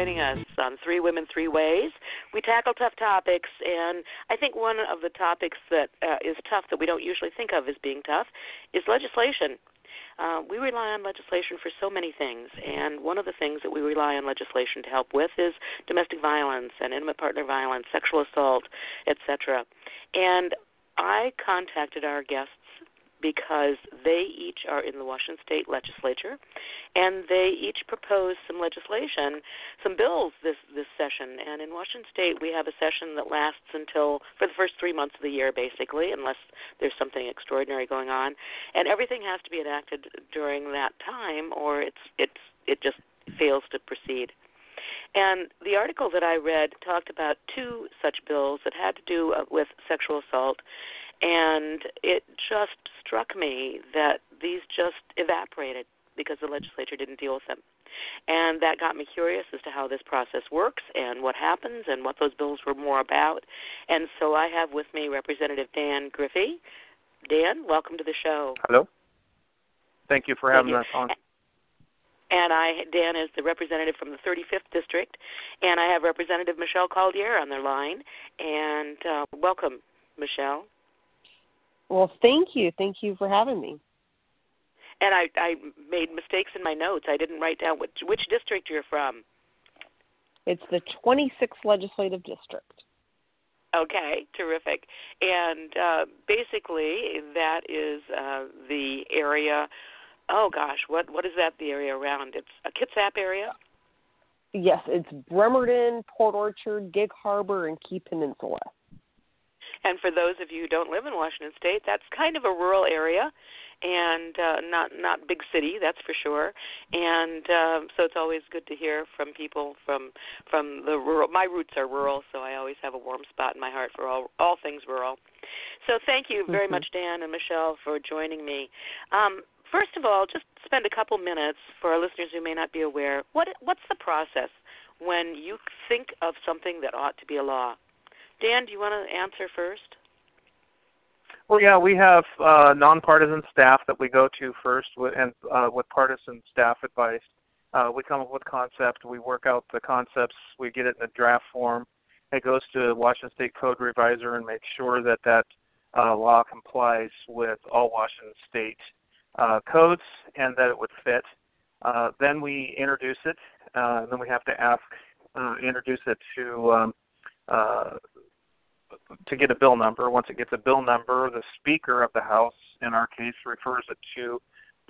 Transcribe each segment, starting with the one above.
joining us on Three Women, Three Ways. We tackle tough topics, and I think one of the topics that uh, is tough that we don't usually think of as being tough is legislation. Uh, we rely on legislation for so many things, and one of the things that we rely on legislation to help with is domestic violence and intimate partner violence, sexual assault, etc. And I contacted our guests because they each are in the Washington State Legislature, and they each propose some legislation, some bills this this session. And in Washington State, we have a session that lasts until for the first three months of the year, basically, unless there's something extraordinary going on, and everything has to be enacted during that time, or it's it's it just fails to proceed. And the article that I read talked about two such bills that had to do uh, with sexual assault and it just struck me that these just evaporated because the legislature didn't deal with them. And that got me curious as to how this process works and what happens and what those bills were more about. And so I have with me Representative Dan Griffey. Dan, welcome to the show. Hello. Thank you for having you. us on. And I, Dan, is the representative from the 35th district, and I have Representative Michelle Caldier on their line. And uh, welcome, Michelle. Well, thank you. Thank you for having me. And I, I made mistakes in my notes. I didn't write down which, which district you're from. It's the 26th legislative district. Okay, terrific. And uh, basically, that is uh, the area. Oh gosh, what what is that? The area around? It's a Kitsap area. Yes, it's Bremerton, Port Orchard, Gig Harbor, and Key Peninsula. And for those of you who don't live in Washington State, that's kind of a rural area, and uh, not not big city, that's for sure. And um, so it's always good to hear from people from from the rural. My roots are rural, so I always have a warm spot in my heart for all all things rural. So thank you very mm-hmm. much, Dan and Michelle, for joining me. Um, first of all, just spend a couple minutes for our listeners who may not be aware. What what's the process when you think of something that ought to be a law? Dan, do you want to answer first? Well, yeah, we have uh, nonpartisan staff that we go to first, with, and uh, with partisan staff advice. Uh, we come up with concept. We work out the concepts. We get it in a draft form. It goes to Washington State Code Reviser and makes sure that that uh, law complies with all Washington State uh, codes and that it would fit. Uh, then we introduce it. Uh, then we have to ask, uh, introduce it to um, uh, to get a bill number. Once it gets a bill number, the Speaker of the House, in our case, refers it to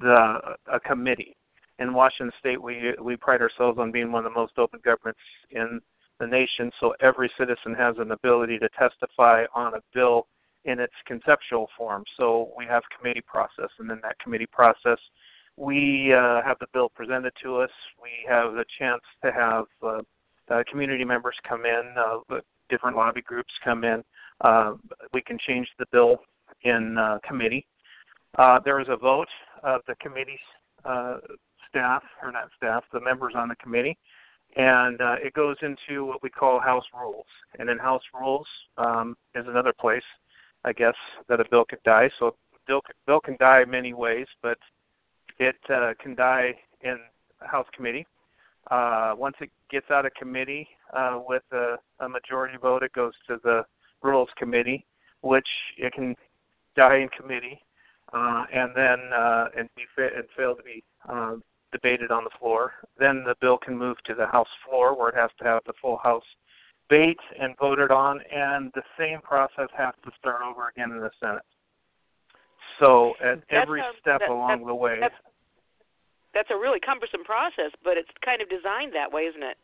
the a committee. In Washington State, we we pride ourselves on being one of the most open governments in the nation. So every citizen has an ability to testify on a bill in its conceptual form. So we have committee process, and in that committee process, we uh, have the bill presented to us. We have the chance to have uh, uh, community members come in, uh, different lobby groups come in. Uh, we can change the bill in uh, committee. Uh, there is a vote of the committee uh, staff, or not staff, the members on the committee, and uh, it goes into what we call House rules. And in House rules um, is another place, I guess, that a bill could die. So bill, bill can die many ways, but it uh, can die in House committee. Uh, once it gets out of committee uh, with a, a majority vote, it goes to the Rules Committee, which it can die in committee uh, and then uh, and be fa- and fail to be uh, debated on the floor. Then the bill can move to the House floor, where it has to have the full House debate and voted on, and the same process has to start over again in the Senate. So at that's every a, step that, along the way, that's, that's a really cumbersome process, but it's kind of designed that way, isn't it?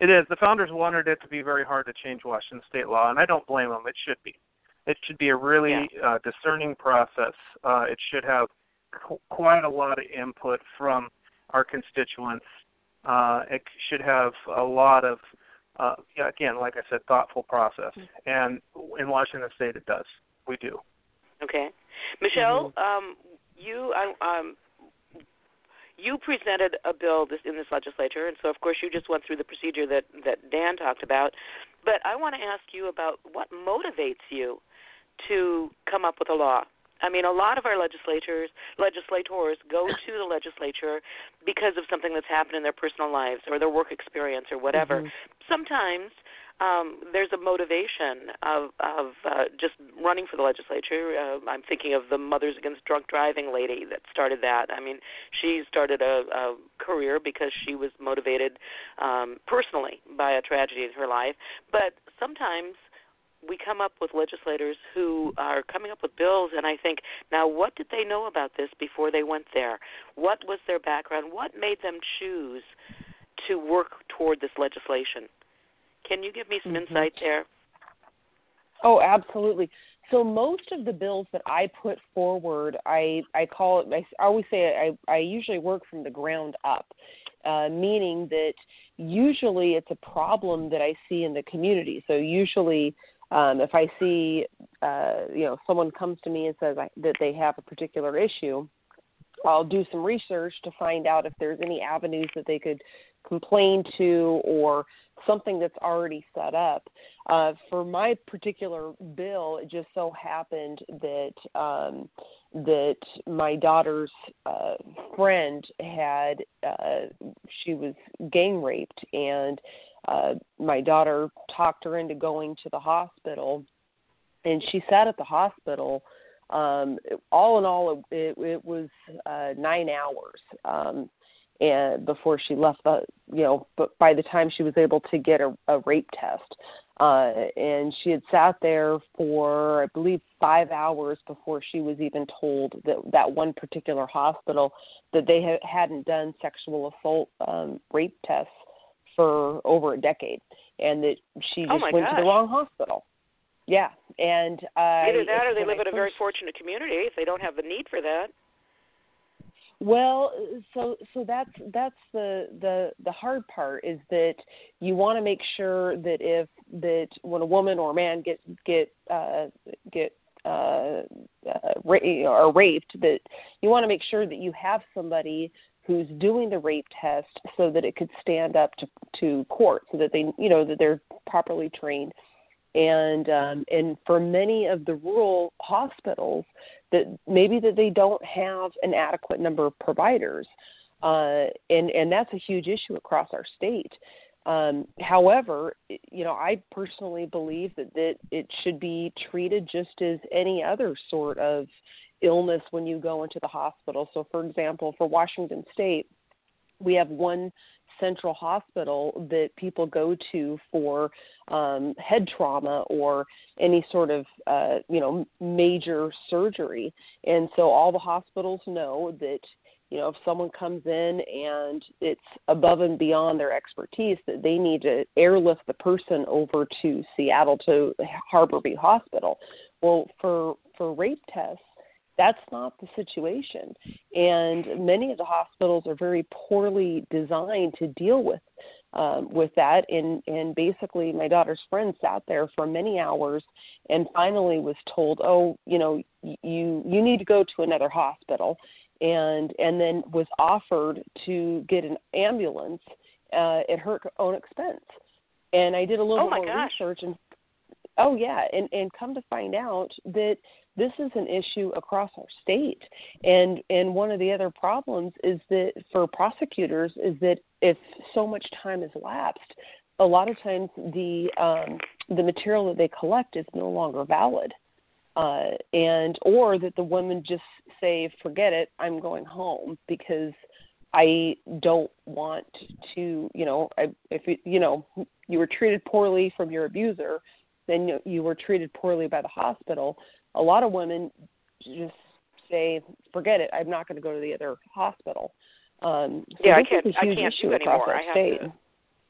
It is. The founders wanted it to be very hard to change Washington state law, and I don't blame them. It should be. It should be a really yeah. uh, discerning process. Uh, it should have qu- quite a lot of input from our constituents. Uh, it should have a lot of, uh, yeah, again, like I said, thoughtful process. Mm-hmm. And in Washington State, it does. We do. Okay, Michelle, Mm-hmm. um, you um, you presented a bill this, in this legislature, and so of course you just went through the procedure that that Dan talked about. But I want to ask you about what motivates you to come up with a law. I mean, a lot of our legislators legislators go to the legislature because of something that's happened in their personal lives or their work experience or whatever. Mm-hmm. Sometimes um, there's a motivation of of uh, just running for the legislature. Uh, I'm thinking of the Mothers Against Drunk Driving lady that started that. I mean, she started a, a career because she was motivated um, personally by a tragedy in her life. But sometimes we come up with legislators who are coming up with bills and I think now what did they know about this before they went there? What was their background? What made them choose to work toward this legislation? Can you give me some mm-hmm. insight there? Oh, absolutely. So most of the bills that I put forward, I I call it. I always say I I usually work from the ground up, uh, meaning that usually it's a problem that I see in the community. So usually, um, if I see uh, you know someone comes to me and says I, that they have a particular issue, I'll do some research to find out if there's any avenues that they could complain to or something that's already set up. Uh, for my particular bill, it just so happened that um, that my daughter's uh, friend had uh, she was gang raped, and uh, my daughter talked her into going to the hospital, and she sat at the hospital. Um, all in all, it, it was uh, nine hours. Um, and before she left the you know but by the time she was able to get a, a rape test. Uh and she had sat there for i believe five hours before she was even told that that one particular hospital that they ha- hadn't done sexual assault um rape tests for over a decade and that she oh just went gosh. to the wrong hospital. Yeah and uh either that or they live in a very fortunate community if they don't have the need for that well, so so that's that's the the the hard part is that you want to make sure that if that when a woman or a man get get uh, get uh, uh, ra- or raped, that you want to make sure that you have somebody who's doing the rape test so that it could stand up to to court, so that they you know that they're properly trained. And um, and for many of the rural hospitals, that maybe that they don't have an adequate number of providers, uh, and and that's a huge issue across our state. Um, however, you know, I personally believe that, that it should be treated just as any other sort of illness when you go into the hospital. So, for example, for Washington State, we have one central hospital that people go to for um, head trauma or any sort of uh, you know major surgery. And so all the hospitals know that you know if someone comes in and it's above and beyond their expertise that they need to airlift the person over to Seattle to Harborview Hospital. Well, for for rape tests that's not the situation. And many of the hospitals are very poorly designed to deal with um, with that. And, and basically, my daughter's friend sat there for many hours and finally was told, "Oh, you know, you you need to go to another hospital," and and then was offered to get an ambulance uh, at her own expense. And I did a little oh more gosh. research and oh yeah, and and come to find out that this is an issue across our state. And and one of the other problems is that for prosecutors is that if so much time has lapsed a lot of times the um the material that they collect is no longer valid. Uh and or that the women just say forget it i'm going home because i don't want to you know I, if you know you were treated poorly from your abuser then you, you were treated poorly by the hospital a lot of women just say, "Forget it. I'm not going to go to the other hospital." Um, so yeah, I can't. is a huge I can't issue do across anymore. I have state. to.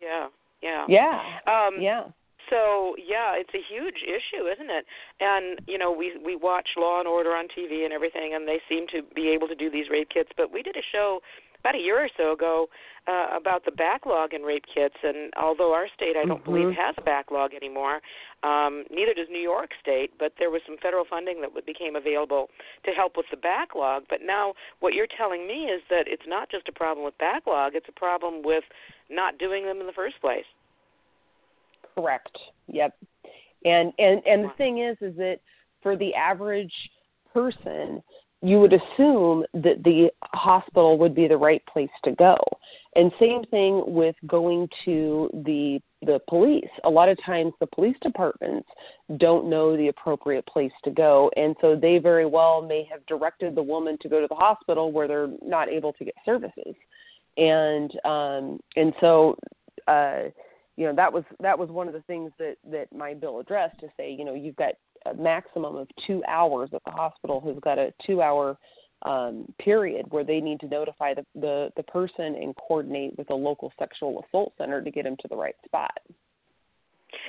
Yeah, yeah. Yeah. Um, yeah. So yeah, it's a huge issue, isn't it? And you know, we we watch Law and Order on TV and everything, and they seem to be able to do these rape kits. But we did a show about a year or so ago uh, about the backlog in rape kits, and although our state I don't mm-hmm. believe has a backlog anymore, um, neither does New York State. But there was some federal funding that became available to help with the backlog. But now what you're telling me is that it's not just a problem with backlog; it's a problem with not doing them in the first place. Correct. Yep. And and and the thing is, is that for the average person, you would assume that the hospital would be the right place to go. And same thing with going to the the police. A lot of times the police departments don't know the appropriate place to go and so they very well may have directed the woman to go to the hospital where they're not able to get services. And um and so uh you know that was that was one of the things that that my bill addressed to say you know you've got a maximum of two hours that the hospital has got a two hour um, period where they need to notify the, the the person and coordinate with a local sexual assault center to get them to the right spot.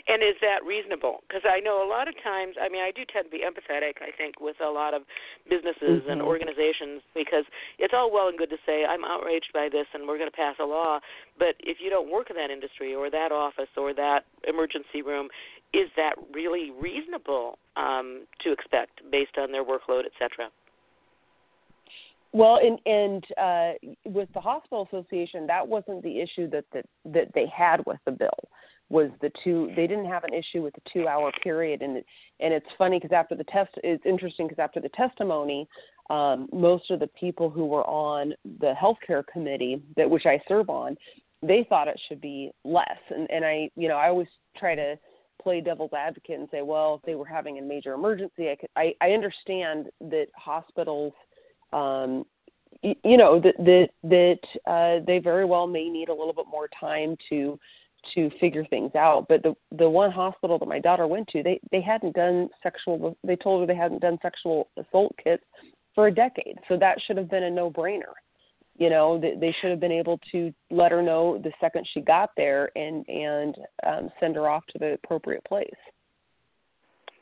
And is that reasonable? Because I know a lot of times, I mean, I do tend to be empathetic, I think, with a lot of businesses mm-hmm. and organizations because it's all well and good to say, I'm outraged by this and we're going to pass a law. But if you don't work in that industry or that office or that emergency room, is that really reasonable um, to expect based on their workload, et cetera? Well, and and uh, with the hospital association, that wasn't the issue that that that they had with the bill was the two they didn't have an issue with the two hour period. And and it's funny because after the test it's interesting because after the testimony um, most of the people who were on the healthcare committee that which I serve on they thought it should be less. And and I you know I always try to play devil's advocate and say well if they were having a major emergency I could I, I understand that hospitals um, you know that that that uh, they very well may need a little bit more time to to figure things out. But the the one hospital that my daughter went to, they they hadn't done sexual. They told her they hadn't done sexual assault kits for a decade. So that should have been a no brainer. You know, they, they should have been able to let her know the second she got there and and um, send her off to the appropriate place.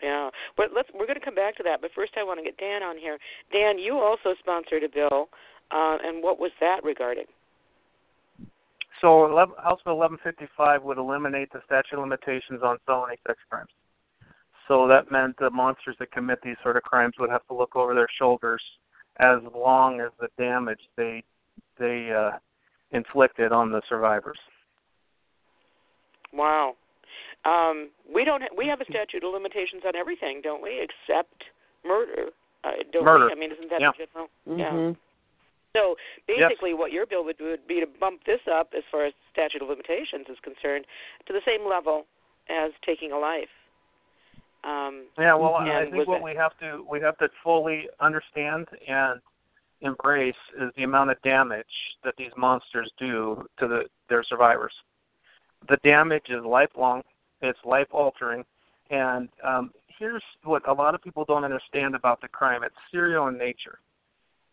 Yeah, but let's we're going to come back to that. But first, I want to get Dan on here. Dan, you also sponsored a bill, uh, and what was that regarding? So 11, House Bill 1155 would eliminate the statute of limitations on felony sex crimes. So that meant the monsters that commit these sort of crimes would have to look over their shoulders as long as the damage they they uh, inflicted on the survivors. Wow. Um, we don't. Ha- we have a statute of limitations on everything, don't we? Except murder. Uh, don't murder. We? I mean, isn't that yeah. general? Mm-hmm. Yeah. So basically, yes. what your bill would do would be to bump this up, as far as statute of limitations is concerned, to the same level as taking a life. Um, yeah, well, I think what that... we have to we have to fully understand and embrace is the amount of damage that these monsters do to the, their survivors. The damage is lifelong. It's life altering, and um, here's what a lot of people don't understand about the crime. It's serial in nature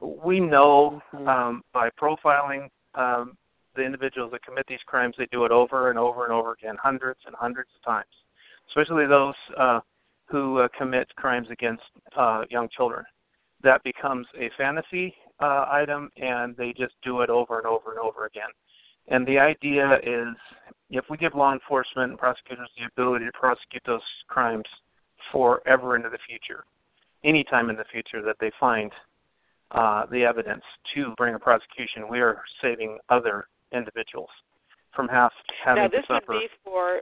we know mm-hmm. um, by profiling um, the individuals that commit these crimes, they do it over and over and over again, hundreds and hundreds of times, especially those uh, who uh, commit crimes against uh, young children. That becomes a fantasy uh, item, and they just do it over and over and over again. And the idea is if we give law enforcement and prosecutors the ability to prosecute those crimes forever into the future, any time in the future that they find uh, the evidence to bring a prosecution, we are saving other individuals from have, having now, this to suffer. would be for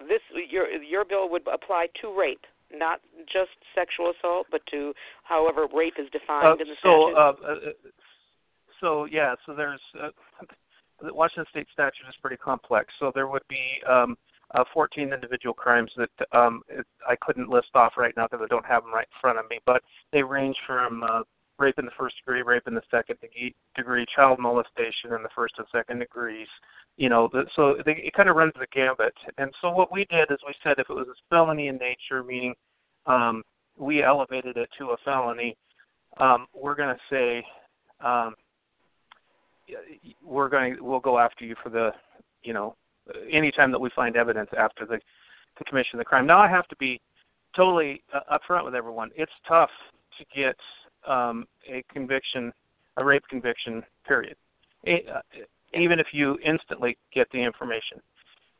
this. Your your bill would apply to rape, not just sexual assault, but to however rape is defined uh, in the so, statute. Uh, uh, so yeah, so there's uh, the Washington State statute is pretty complex. So there would be um, uh, 14 individual crimes that um, it, I couldn't list off right now because I don't have them right in front of me, but they range from uh, rape in the first degree, rape in the second degree, child molestation in the first and second degrees. You know, so they, it kind of runs the gambit. And so what we did is we said if it was a felony in nature, meaning um, we elevated it to a felony, um, we're going to say um, we're going to we'll go after you for the you know anytime that we find evidence after the the commission of the crime. Now I have to be totally uh, upfront with everyone. It's tough to get um, a conviction, a rape conviction, period. It, uh, even if you instantly get the information.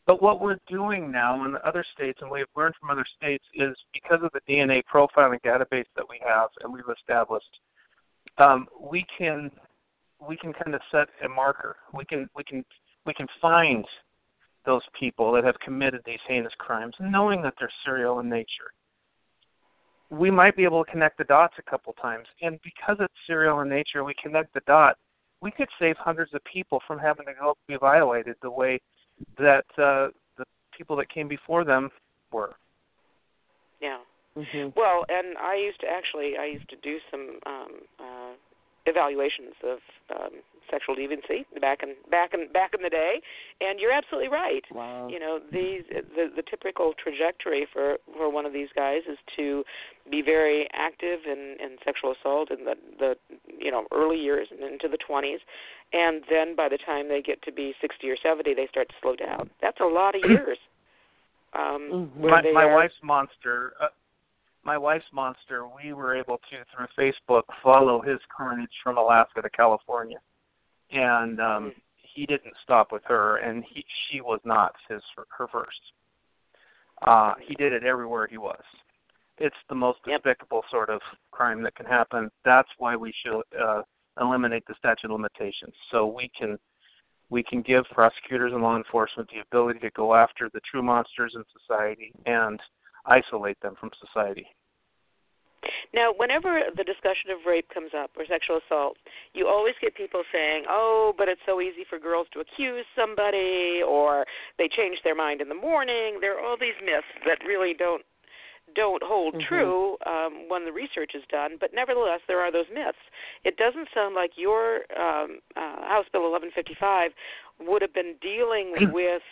But what we're doing now in the other states, and we've learned from other states, is because of the DNA profiling database that we have and we've established, um, we can we can kind of set a marker. We can we can we can find those people that have committed these heinous crimes, knowing that they're serial in nature. We might be able to connect the dots a couple times. And because it's serial in nature, we connect the dot. We could save hundreds of people from having to go be violated the way that uh, the people that came before them were. Yeah. Mm-hmm. Well, and I used to actually I used to do some um uh evaluations of um sexual deviancy back in back in back in the day. And you're absolutely right. Wow. you know these the the typical trajectory for for one of these guys is to be very active in in sexual assault in the the you know early years and into the 20s and then by the time they get to be 60 or 70 they start to slow down. That's a lot of years um Mhm. my my are, wife's monster uh, my wife's monster we were able to through facebook follow his carnage from alaska to california and um Mhm. he didn't stop with her and he she was not his her first uh he did it everywhere he was it's the most Yep. despicable sort of crime that can happen that's why we should uh eliminate the statute of limitations so we can we can give prosecutors and law enforcement the ability to go after the true monsters in society and isolate them from society. Now, whenever the discussion of rape comes up or sexual assault, you always get people saying, "Oh, but it's so easy for girls to accuse somebody," or they change their mind in the morning. There are all these myths that really don't don't hold Mhm. true um, when the research is done. But nevertheless, there are those myths. It doesn't sound like your um, uh, House Bill 1155 would have been dealing with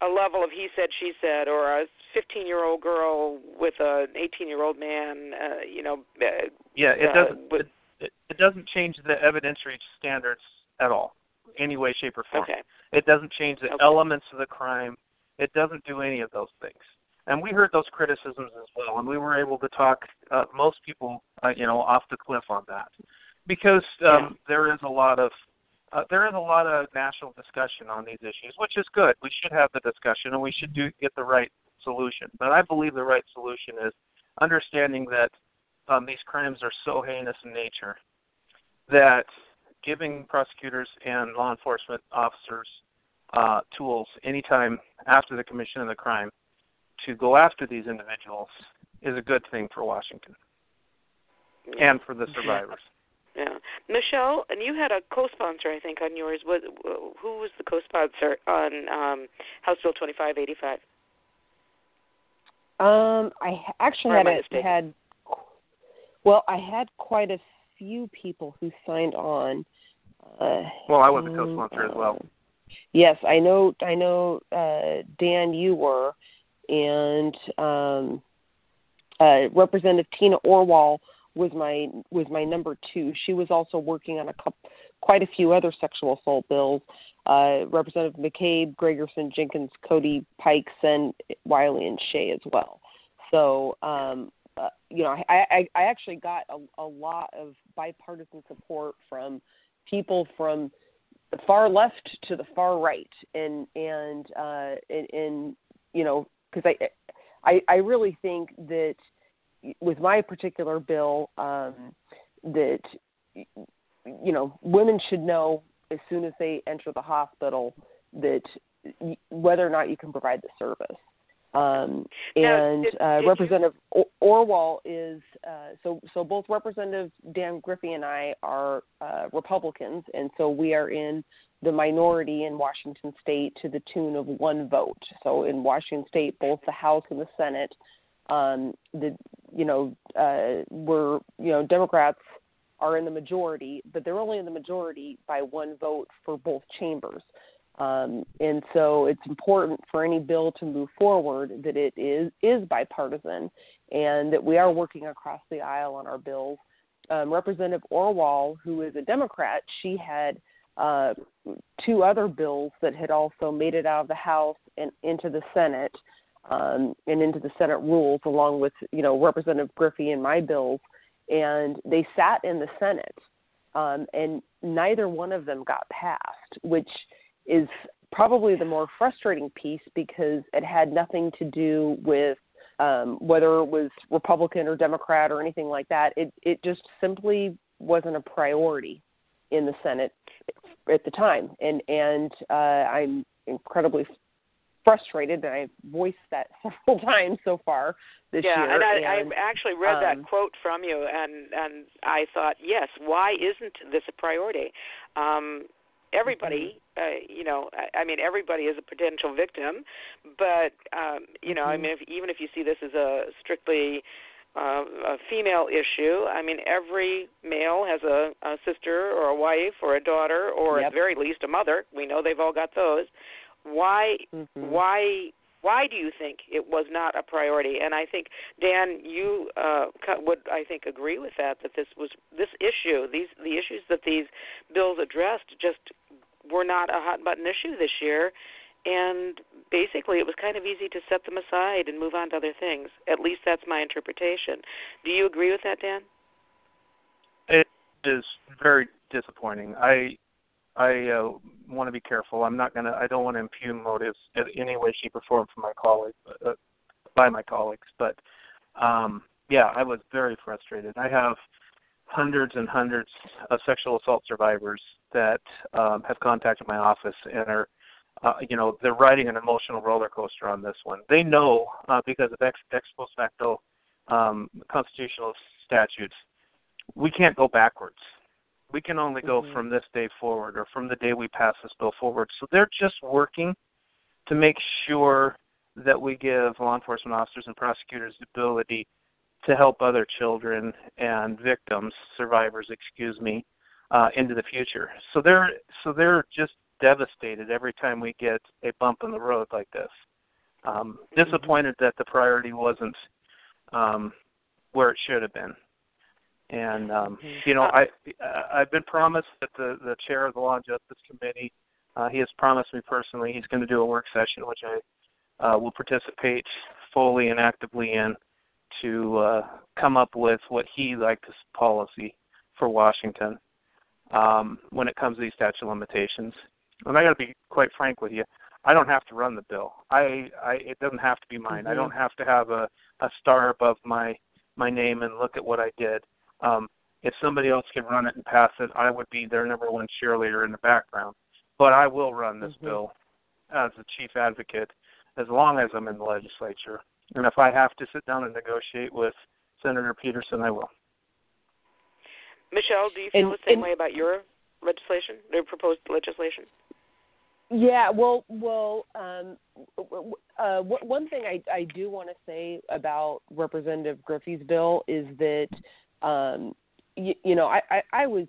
a level of he said she said or a 15 year old girl with an 18 year old man uh, you know uh, Yeah, it uh, doesn't with- it, it doesn't change the evidentiary standards at all, any way, shape, or form. okay It doesn't change the Okay. elements of the crime. It doesn't do any of those things. And we heard those criticisms as well, and we were able to talk uh, most people, uh, you know, off the cliff on that, because um, there is a lot of uh, there is a lot of national discussion on these issues, which is good. We should have the discussion, and we should do get the right solution. But I believe the right solution is understanding that um, these crimes are so heinous in nature that giving prosecutors and law enforcement officers uh, tools anytime after the commission of the crime to go after these individuals is a good thing for Washington and for the survivors. yeah. Michelle and you had a co-sponsor i think on yours. Was who was the co-sponsor on um house bill 2585 Um, I actually had I a, mistaken? had well, I had quite a few people who signed on. Uh, Well, I was a co-sponsor as well. uh, Yes, I know. I know. Uh, Dan, you were, and um, uh, Representative Tina Orwall was my was my number two. She was also working on a couple, quite a few other sexual assault bills. Uh, Representative McCabe, Gregerson, Jenkins, Cody, Pikes, and Wylie and Shea as well. So, um, uh, you know, I, I, I actually got a, a lot of bipartisan support from people from the far left to the far right, and and uh, and, and you know, because I, I I really think that with my particular bill um, that you know women should know as soon as they enter the hospital that whether or not you can provide the service. Um, Now, and did- uh, did you- Representative Or- Orwall is uh, so so both Representative Dan Griffey and I are uh, Republicans, and so we are in the minority in Washington State to the tune of one vote. So in Washington State, both the House and the Senate, um, the you know uh, we're you know Democrats are in the majority, but they're only in the majority by one vote for both chambers. Um, and so it's important for any bill to move forward that it is is bipartisan and that we are working across the aisle on our bills. Um, Representative Orwall, who is a Democrat, she had uh, two other bills that had also made it out of the House and into the Senate um, and into the Senate rules, along with you know Representative Griffey and my bills, and they sat in the Senate, um, and neither one of them got passed, which is probably the more frustrating piece because it had nothing to do with um, whether it was Republican or Democrat or anything like that. It it just simply wasn't a priority in the Senate at the time, and and uh, I'm incredibly frustrated, and I've voiced that several times so far this yeah, year. and I, and, I actually read um, that quote from you, and and I thought, yes, why isn't this a priority? Um, everybody, Mm-hmm. uh, you know, I, I mean, everybody is a potential victim, but um, you know, I Mhm. mean, if, even if you see this as a strictly uh, a female issue, I mean, every male has a, a sister or a wife or a daughter or Yep. at the very least a mother. We know they've all got those. Why mhm. why why do you think it was not a priority? And i think dan you uh would i think agree with that that this was this issue these the issues that these bills addressed just were not a hot button issue this year. And basically it was kind of easy to set them aside and move on to other things. At least that's my interpretation. Do you agree with that dan? It is very disappointing. I I uh, want to be careful. I'm not gonna. I don't want to impugn motives in any way, shape, or form from my colleagues, uh, by my colleagues. But um, yeah, I was very frustrated. I have hundreds and hundreds of sexual assault survivors that um, have contacted my office and are, uh, you know, they're riding an emotional roller coaster on this one. They know uh, because of ex, ex post facto um, constitutional statutes, we can't go backwards we can only go Mhm. from this day forward or from the day we pass this bill forward. So they're just working to make sure that we give law enforcement officers and prosecutors the ability to help other children and victims, survivors, excuse me, uh, into the future. So they're so they're just devastated every time we get a bump in the road like this. Um, disappointed that the priority wasn't um, where it should have been. And um, Mhm. you know, I I've been promised that the the chair of the Law and Justice Committee, uh, he has promised me personally he's going to do a work session which I uh, will participate fully and actively in to uh, come up with what he likes as policy for Washington um, when it comes to these statute of limitations. And I got to be quite frank with you. I don't have to run the bill. I, I it doesn't have to be mine. I Mhm. don't have to have a, a star above my my name and look at what I did. Um, if somebody else can run it and pass it, I would be their number one cheerleader in the background. But I will run this Mhm. bill as the chief advocate as long as I'm in the legislature. And if I have to sit down and negotiate with Senator Pedersen, I will. michelle do you feel And- the same and- way about your legislation your proposed legislation Yeah, well, well, um, w- w- uh, one thing I, I do want to say about Representative Griffey's bill is that, um, you, you know, I, I, I was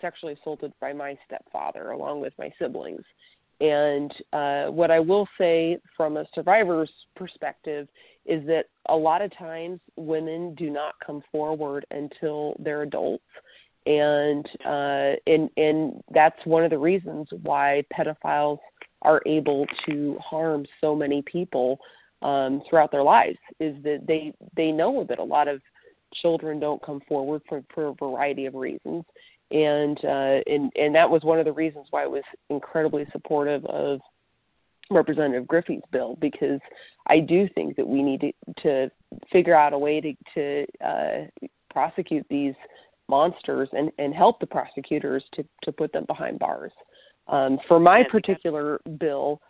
sexually assaulted by my stepfather along with my siblings, and uh, what I will say from a survivor's perspective is that a lot of times women do not come forward until they're adults. And uh, and and that's one of the reasons why pedophiles are able to harm so many people um, throughout their lives is that they they know that a lot of children don't come forward for for a variety of reasons and uh, and and that was one of the reasons why I was incredibly supportive of Representative Griffey's bill because I do think that we need to, to figure out a way to to uh, prosecute these monsters and, and help the prosecutors to, to put them behind bars. Um, for my particular bill,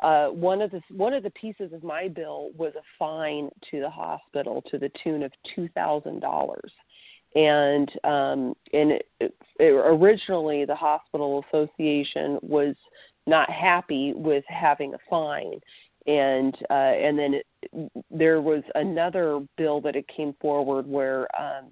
uh, one of the one of the pieces of my bill was a fine to the hospital to the tune of two thousand dollars, and um, and it, it, originally the hospital association was not happy with having a fine, and uh, and then it, there was another bill that it came forward where um,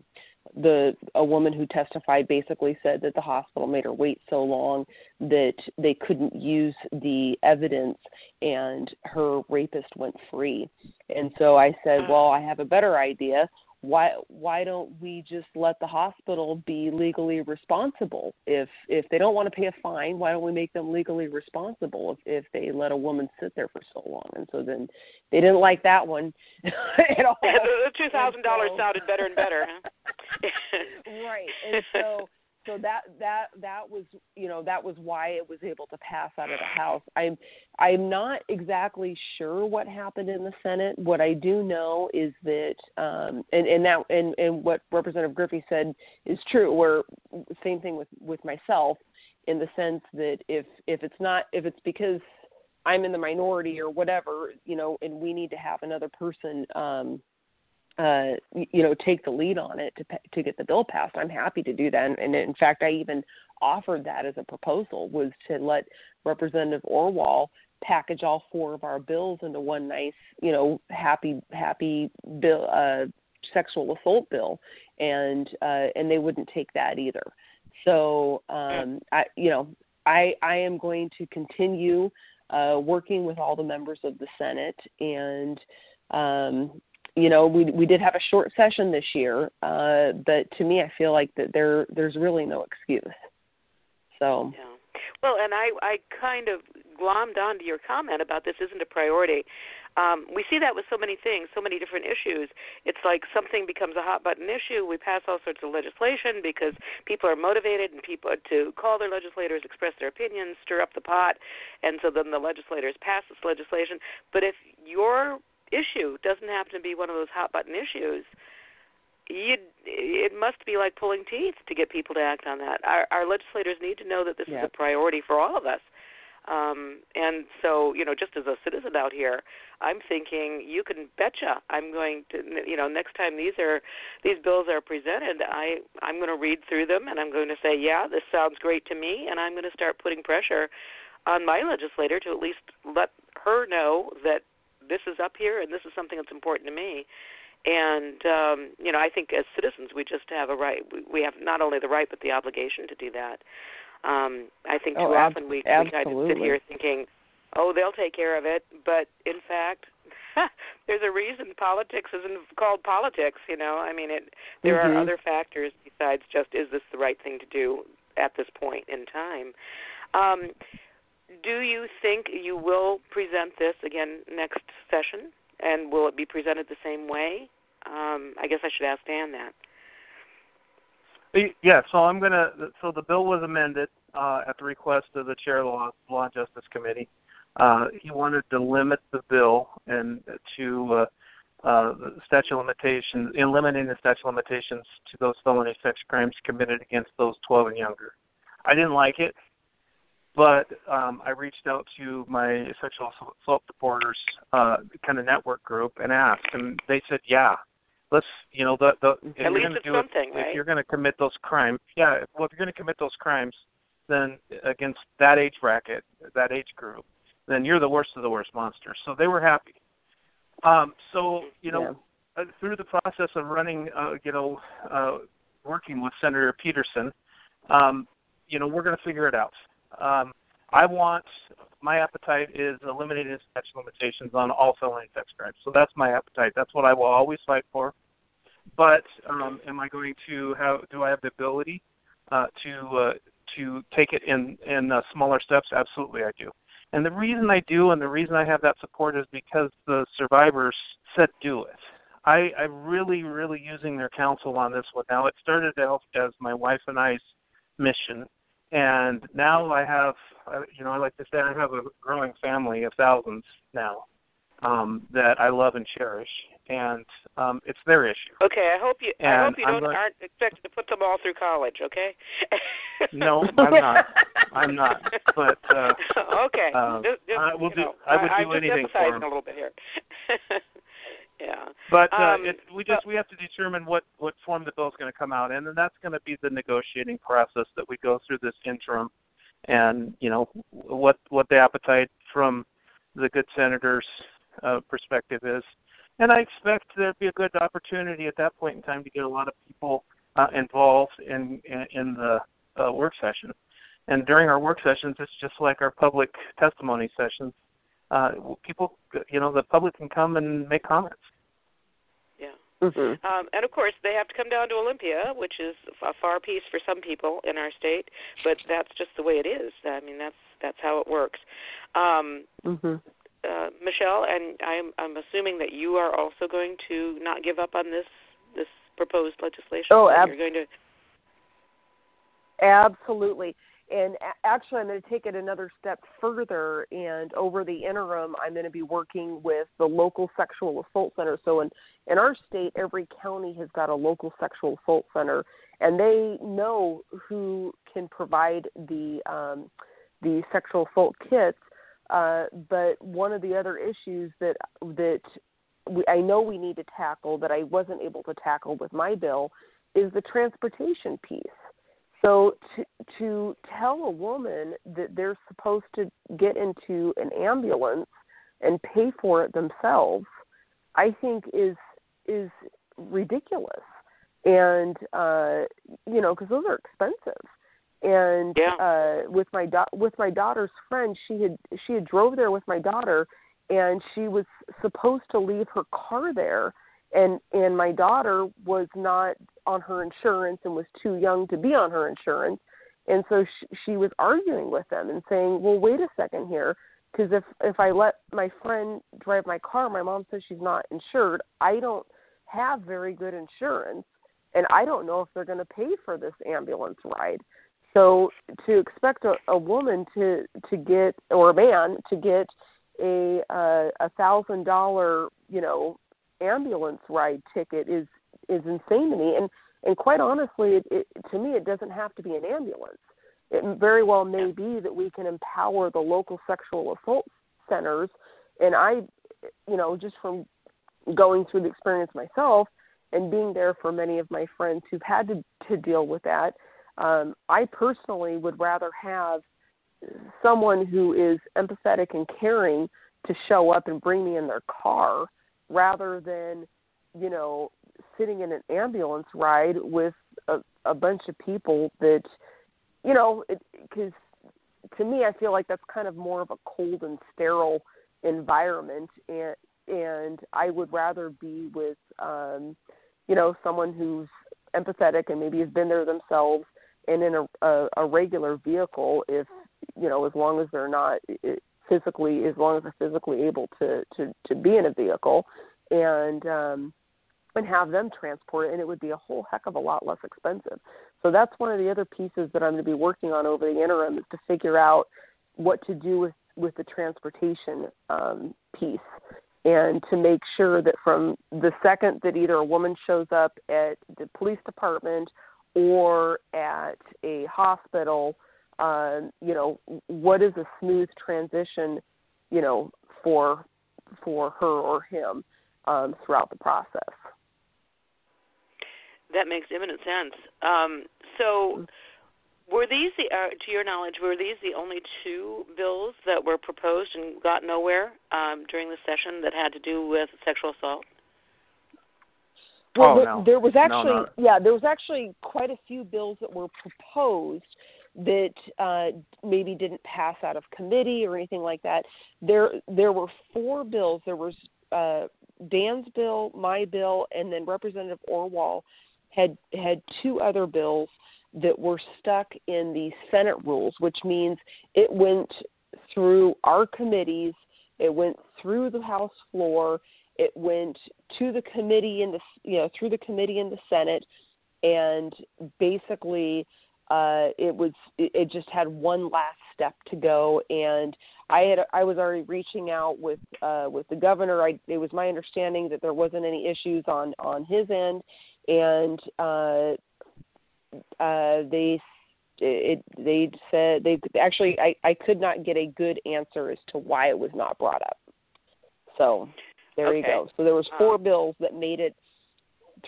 the a woman who testified basically said that the hospital made her wait so long that they couldn't use the evidence and her rapist went free. And so i said mm. well i have a better idea why why don't we just let the hospital be legally responsible? If if they don't want to pay a fine why don't we make them legally responsible if if they let a woman sit there for so long? And so then they didn't like that one at all. The two thousand dollars so- sounded better and better huh? right. And so so that that that was you know that was why it was able to pass out of the house. I'm i'm not exactly sure what happened in the senate. What i do know is that um and and that and and what representative griffey said is true where same thing with with myself in the sense that if if it's not if it's because I'm in the minority or whatever, you know, and we need to have another person um uh you know take the lead on it to to get the bill passed. I'm happy to do that. And, and in fact i even offered that as a proposal was to let representative orwall package all four of our bills into one nice you know happy happy bill uh sexual assault bill. And uh and they wouldn't take that either. So um i you know i i am going to continue uh working with all the members of the senate and um you know, we we did have a short session this year, uh, but to me, I feel like that there there's really no excuse. So. Yeah. Well, and I I kind of glommed onto your comment about this isn't a priority. Um, we see that with so many things, so many different issues. It's like something becomes a hot button issue. We pass all sorts of legislation because people are motivated and people to call their legislators, express their opinions, stir up the pot, and so then the legislators pass this legislation. But if your issue doesn't happen to be one of those hot button issues, you it must be like pulling teeth to get people to act on that. Our, our legislators need to know that this yeah. is a priority for all of us. Um, and so, you know, just as a citizen out here, I'm thinking you can betcha I'm going to, you know, next time these are these bills are presented, I I'm going to read through them and I'm going to say, yeah, this sounds great to me, and I'm going to start putting pressure on my legislator to at least let her know that this is up here and this is something that's important to me. And um you know i think as citizens we just have a right we have not only the right but the obligation to do that. Um i think too oh, ab- often we, we kind of sit here thinking oh they'll take care of it. But in fact there's a reason politics isn't called politics you know? I mean it there mm-hmm. are other factors besides just is this the right thing to do at this point in time? Um do you think you will present this again next session? And will it be presented the same way? Um, I guess I should ask Dan that. Yeah, so I'm gonna. So the bill was amended uh, at the request of the chair of the Law, Law and Justice Committee. Uh, he wanted to limit the bill and to uh, uh, the statute limitations, eliminating the statute limitations to those felony sex crimes committed against those 12 and younger. I didn't like it. But um, I reached out to my sexual assault supporters uh, kind of network group and asked, and they said, "Yeah, let's you know the the if At you're going to do something, it, right? if you're going to commit those crimes, yeah, well if you're going to commit those crimes, then against that age bracket, that age group, then you're the worst of the worst monsters." So they were happy. Um, so you know, yeah. uh, through the process of running, uh, you know, uh, working with Senator Pedersen, um, you know, we're going to figure it out. Um, I want my appetite is eliminating statute limitations on all felony sex crimes. So that's my appetite. That's what I will always fight for. But um, am I going to have? Do I have the ability uh, to uh, to take it in in uh, smaller steps? Absolutely, I do. And the reason I do, and the reason I have that support, is because the survivors said do it. I, I'm really, really using their counsel on this one. Now, it started out as my wife and I's mission, and now I have, you know, I like to say I have a growing family of thousands now um, that I love and cherish, and um, it's their issue. Okay, I hope you. And I hope you I'm don't going, aren't expected to put them all through college. Okay. no, I'm not. I'm not. But uh, okay, uh, just, just, I will do. know, I would I, do I'm just anything for them. a little bit here. yeah. But uh, Um, it, we just we have to determine what what form the bill is going to come out in, and that's going to be the negotiating process that we go through this interim, and you know what what the appetite from the good senators' uh, perspective is, and I expect there'd be a good opportunity at that point in time to get a lot of people uh, involved in in, in the uh, work session, and during our work sessions, it's just like our public testimony sessions. Uh, people, you know, the public can come and make comments. Yeah. Mm-hmm. Um, and of course, they have to come down to Olympia, which is a far piece for some people in our state, but that's just the way it is. I mean, that's that's how it works. Um, Mm-hmm. uh, Michelle, and I'm I'm assuming that you are also going to not give up on this this proposed legislation. Oh, that ab- you're going to. Absolutely. And actually, I'm going to take it another step further. And over the interim, I'm going to be working with the local sexual assault center. So in in our state, every county has got a local sexual assault center, and they know who can provide the um, the sexual assault kits. Uh, but one of the other issues that that we, I know we need to tackle that I wasn't able to tackle with my bill is the transportation piece. So to to tell a woman that they're supposed to get into an ambulance and pay for it themselves, I think is is ridiculous. And uh you know, cuz those are expensive. And yeah. uh with my do- with my daughter's friend, she had she had drove there with my daughter and she was supposed to leave her car there and and my daughter was not on her insurance and was too young to be on her insurance. And so she, she was arguing with them and saying well wait a second here because if if i let my friend drive my car my mom says she's not insured i don't have very good insurance and i don't know if they're going to pay for this ambulance ride. So to expect a, a woman to to get or a man to get a uh, a thousand dollar you know ambulance ride ticket is is insane to me. And and quite honestly it, it to me it doesn't have to be an ambulance. It very well may be that we can empower the local sexual assault centers. And i you know just from going through the experience myself and being there for many of my friends who've had to to deal with that um i personally would rather have someone who is empathetic and caring to show up and bring me in their car rather than you know sitting in an ambulance ride with a, a bunch of people that you know because to me i feel like that's kind of more of a cold and sterile environment and and i would rather be with um you know someone who's empathetic and maybe has been there themselves and in a, a, a regular vehicle if you know as long as they're not physically as long as they're physically able to to to be in a vehicle and um and have them transport it and it would be a whole heck of a lot less expensive. So that's one of the other pieces that i'm going to be working on over the interim is to figure out what to do with with the transportation um piece and to make sure that from the second that either a woman shows up at the police department or at a hospital um, you know, what is a smooth transition, you know, for for her or him um, throughout the process. That makes imminent sense. Um, so, were these the, uh, to your knowledge, were these the only two bills that were proposed and got nowhere um, during the session that had to do with sexual assault? Well, oh, there, no. there was actually, no, yeah, there was actually quite a few bills that were proposed that uh, maybe didn't pass out of committee or anything like that. There there were four bills. There was uh, Dan's bill, my bill, and then Representative Orwall had had two other bills that were stuck in the Senate rules, which means it went through our committees, it went through the House floor, it went to the committee in the you know through the committee in the Senate, and basically uh, it was it, just had one last step to go and I had I was already reaching out with uh, with the governor. I, it was my understanding that there wasn't any issues on on his end, and uh, uh, they it they said they actually I I could not get a good answer as to why it was not brought up. So there okay. you go. So there was four Um, bills that made it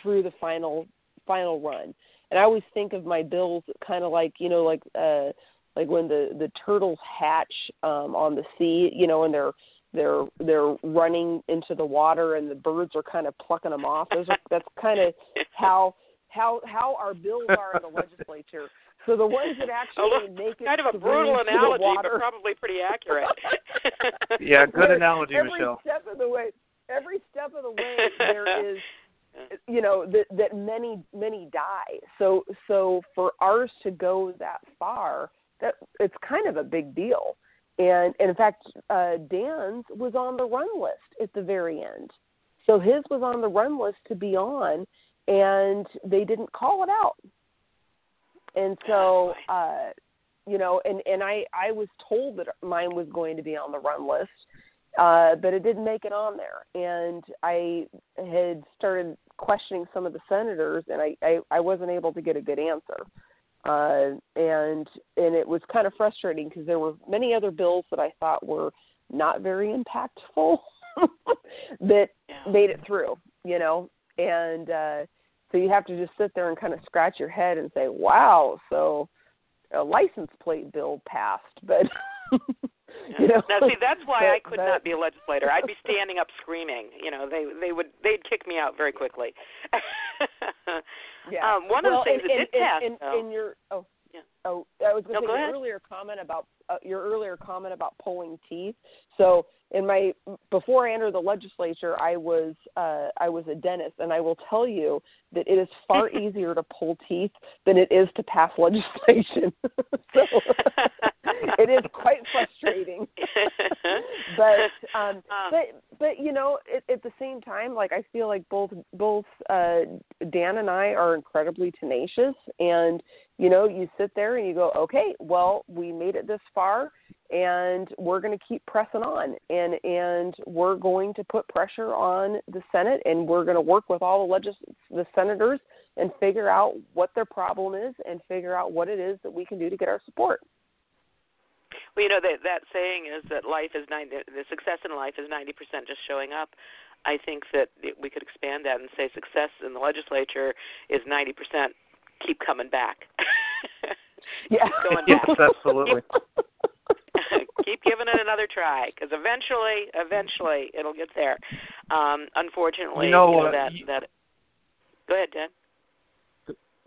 through the final final run and I always think of my bills kind of like you know like uh like when the the turtles hatch um on the sea you know and they're they're they're running into the water and the birds are kind of plucking them off those are that's kind of how how how our bills are in the legislature so the ones that actually Although, make it kind of a through brutal analogy, the water, but probably pretty accurate. Yeah, good analogy, Michelle. every Michelle. step of the way every step of the way there is you know that that many many die. So so for ours to go that far that it's kind of a big deal. And, and in fact uh dan's was on the run list at the very end. So his was on the run list to be on and they didn't call it out. And so uh you know and and i i was told that mine was going to be on the run list uh but it didn't make it on there. And i had started questioning some of the senators and i i, I wasn't able to get a good answer uh and and it was kind of frustrating because there were many other bills that i thought were not very impactful that made it through, you know. And uh so you have to just sit there and kind of scratch your head and say, "Wow, so a license plate bill passed." But you know. Now, see, that's why I could but- not be a legislator. I'd be standing up screaming. You know, they they would they'd kick me out very quickly. Yeah. Um, one well, of the things and, that did and, pass, and, and your oh Yeah. oh I was going to go say your earlier comment about uh, your earlier comment about pulling teeth. So in my before I entered the legislature, I was uh, I was a dentist, and I will tell you that it is far easier to pull teeth than it is to pass legislation. so it is quite frustrating. but um Um, but but you know at, at the same time like i feel like both both uh dan and i are incredibly tenacious. And you know you sit there and you go okay well we made it this far and we're going to keep pressing on. And and we're going to put pressure on the senate and we're going to work with all the legis the senators and figure out what their problem is and figure out what it is that we can do to get our support Well, you know that that saying is that life is ninety. The success in life is ninety percent just showing up. I think that we could expand that and say success in the legislature is ninety percent. Keep coming back. yeah Keep going Yes, absolutely. Keep giving it another try because eventually, eventually, it'll get there. Um, unfortunately, You know, you know uh, that you- that. Go ahead, Dan.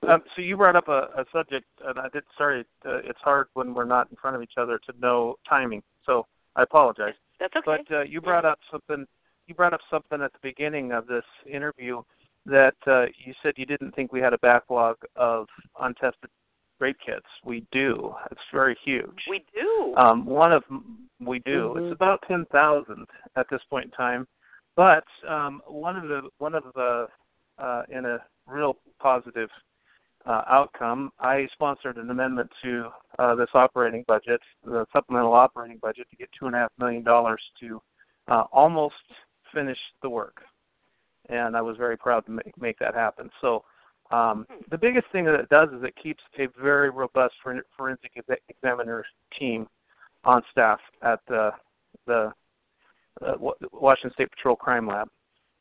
Um, so you brought up a, a subject, and I did. Sorry, uh, it's hard when we're not in front of each other to know timing. So I apologize. That's okay. But uh, you brought up something. You brought up something at the beginning of this interview that uh, you said you didn't think we had a backlog of untested rape kits. We do. It's very huge. we do. Um, one of we do. Mhm. It's about ten thousand at this point in time. But um, one of the one of the uh, in a real positive uh, outcome, I sponsored an amendment to uh, this operating budget, the supplemental operating budget, to get two and a half million dollars to uh, almost finish the work, and I was very proud to make, make that happen. So. Um, the biggest thing that it does is it keeps a very robust forensic examiner team on staff at the the uh, Washington State Patrol Crime Lab,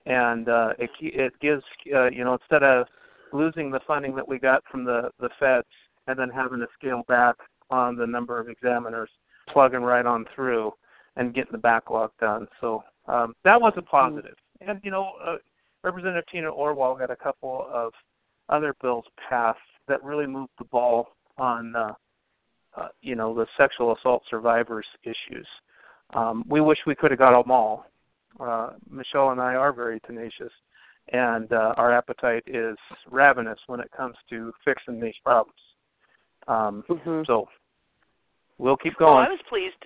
and uh, it it gives uh, you know instead of losing the funding that we got from the the feds and then having to scale back on the number of examiners, plugging right on through and getting the backlog done. So um, that was a positive. And you know, uh, Representative Tina Orwall got a couple of other bills passed that really moved the ball on uh, uh, you know the sexual assault survivors issues. Um, we wish we could have got them all. Uh, Michelle and I are very tenacious, and uh, our appetite is ravenous when it comes to fixing these problems. Um, Mhm. So we'll keep Well, going. I was pleased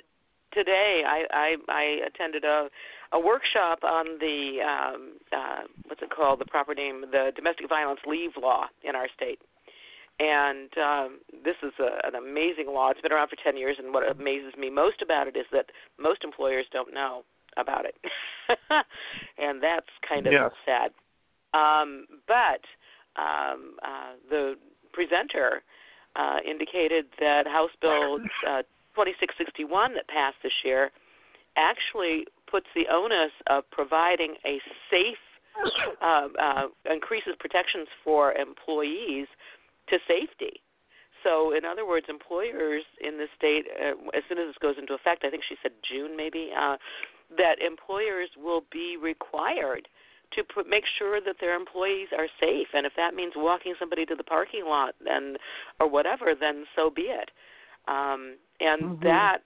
today. I I, I attended a a workshop on the um, uh, what's it called? The proper name, the domestic violence leave law in our state. And um, this is a, an amazing law. It's been around for 10 years, and what amazes me most about it is that most employers don't know about it, and that's kind of Yes. sad. Um, but um, uh, the presenter uh, indicated that House Bill uh, 2661 that passed this year actually puts the onus of providing a safe, uh, uh, increases protections for employees to safety. So, in other words, employers in the state, uh, as soon as this goes into effect, I think she said June maybe, uh, that employers will be required to put, make sure that their employees are safe. And if that means walking somebody to the parking lot, then or whatever, then so be it. Um, and Mhm. that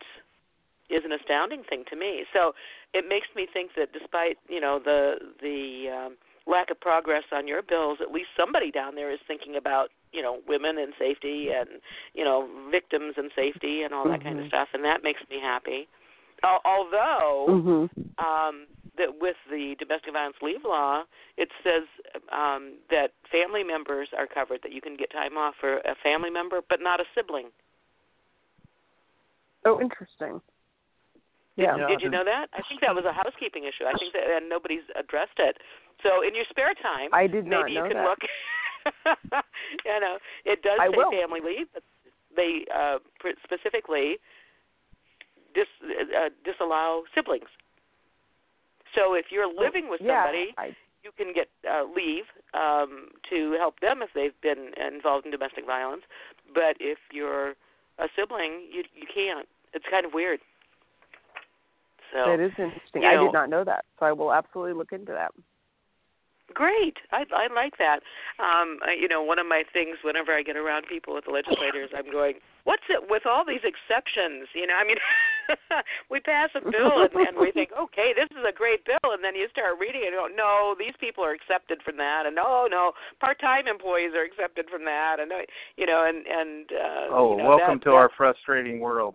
is an astounding thing to me. So it makes me think that despite you know the the um, lack of progress on your bills, at least somebody down there is thinking about you know women and safety and you know victims and safety and all that kind of Mhm. stuff, and that makes me happy. Al- Although Mhm. um, that with the domestic violence leave law, it says um, that family members are covered, that you can get time off for a family member, but not a sibling. Oh, interesting. Yeah. Yeah. Did you know that? I think that was a housekeeping issue. I think that and nobody's addressed it. So in your spare time, I did not maybe you can that. look. you know, it does I say will. family leave, but they uh, specifically dis, uh, disallow siblings. So if you're living with yeah, somebody, I, you can get uh, leave um, to help them if they've been involved in domestic violence. But if you're a sibling, you you can't. It's kind of weird. So that is interesting. I know- did not know that, so I will absolutely look into that. Great. I I like that. Um, I- you know, one of my things whenever I get around people with the legislators, I'm going, "What's it with all these exceptions?" You know, I mean, we pass a bill and, and we think, "Okay, this is a great bill," and then you start reading it and go, "No, these people are accepted from that," and "No, no, part-time employees are accepted from that," and uh, you know, and and uh, Oh, you know, welcome that, to that, our frustrating world.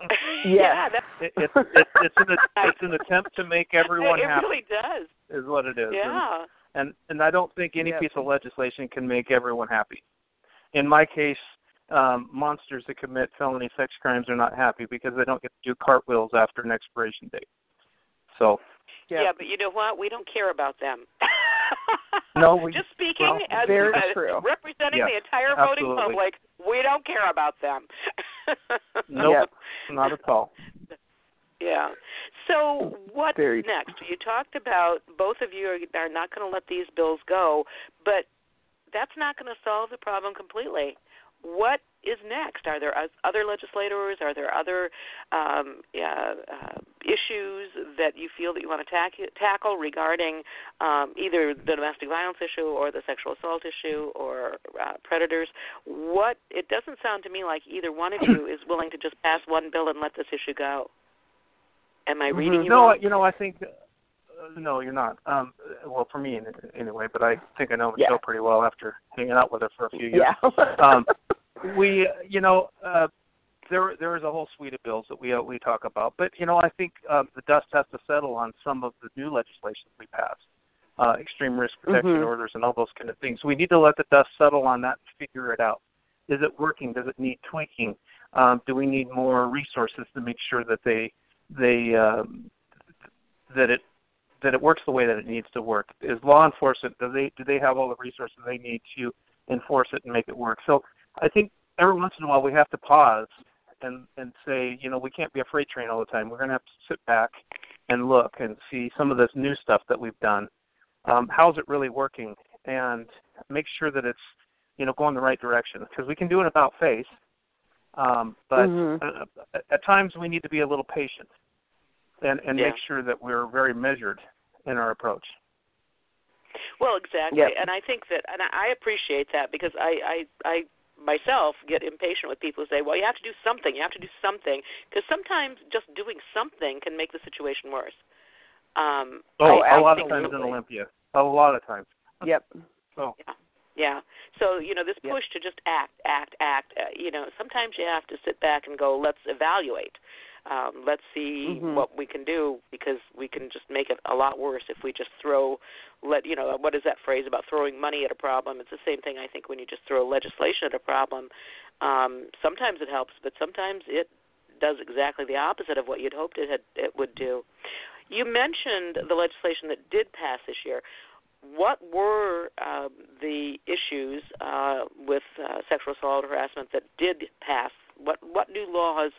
yeah, that, It, it's it's it's an it's an attempt to make everyone it happy. It really does. Is what it is. And- Yeah. and and I don't think any Yep. piece of legislation can make everyone happy. In my case, um, monsters that commit felony sex crimes are not happy because they don't get to do cartwheels after an expiration date. So Yeah, but you know what? We don't care about them. No, we- just speaking well, as very as true. representing Yes, the entire voting absolutely. public, we don't care about them. nope, Yep. not at all. Yeah. So what's Very- next? You talked about both of you are, are not going to let these bills go, but that's not going to solve the problem completely. What is next? Are there other legislators? Are there other um, uh, uh, issues that you feel that you want to tack- tackle regarding um, either the domestic violence issue or the sexual assault issue or uh, predators? What it doesn't sound to me like either one of you is willing to just pass one bill and let this issue go. Am I reading Mhm. you No, wrong? you know, I think no, you're not. Um, well, for me anyway, but I think I know Yeah. Michelle pretty well after hanging out with her for a few years. Yeah. um, we, you know, uh, there there is a whole suite of bills that we uh, we talk about, but you know, I think uh, the dust has to settle on some of the new legislation we passed, uh, extreme risk protection Mhm. orders, and all those kind of things. We need to let the dust settle on that and figure it out. Is it working? Does it need tweaking? Um, do we need more resources to make sure that they they um, that it that it works the way that it needs to work? Is law enforcement do they do they have all the resources they need to enforce it and make it work? So I think every once in a while we have to pause and and say, you know, we can't be a freight train all the time. We're going to have to sit back and look and see some of this new stuff that we've done. Um, how's it really working? And make sure that it's you know going the right direction because we can do an about face. Um, but Mhm. uh, at times we need to be a little patient and and Yeah. make sure that we're very measured in our approach. Well, exactly, Yep. and I think that, and I appreciate that because I, I, I myself get impatient with people who say, "Well, you have to do something. You have to do something," because sometimes just doing something can make the situation worse. Um, Oh, I, a I lot of times in Olympia. A lot of times. Yep. So Yeah. So you know, this Yep. push to just act, act, act. Uh, you know, sometimes you have to sit back and go, let's evaluate. Um, let's see Mhm. what we can do because we can just make it a lot worse if we just throw, let you know, what is that phrase about throwing money at a problem? It's the same thing I think when you just throw legislation at a problem. Um, sometimes it helps, but sometimes it does exactly the opposite of what you'd hoped it had it would do. You mentioned the legislation that did pass this year what were um, the issues uh, with uh, sexual assault harassment that did pass? What what new laws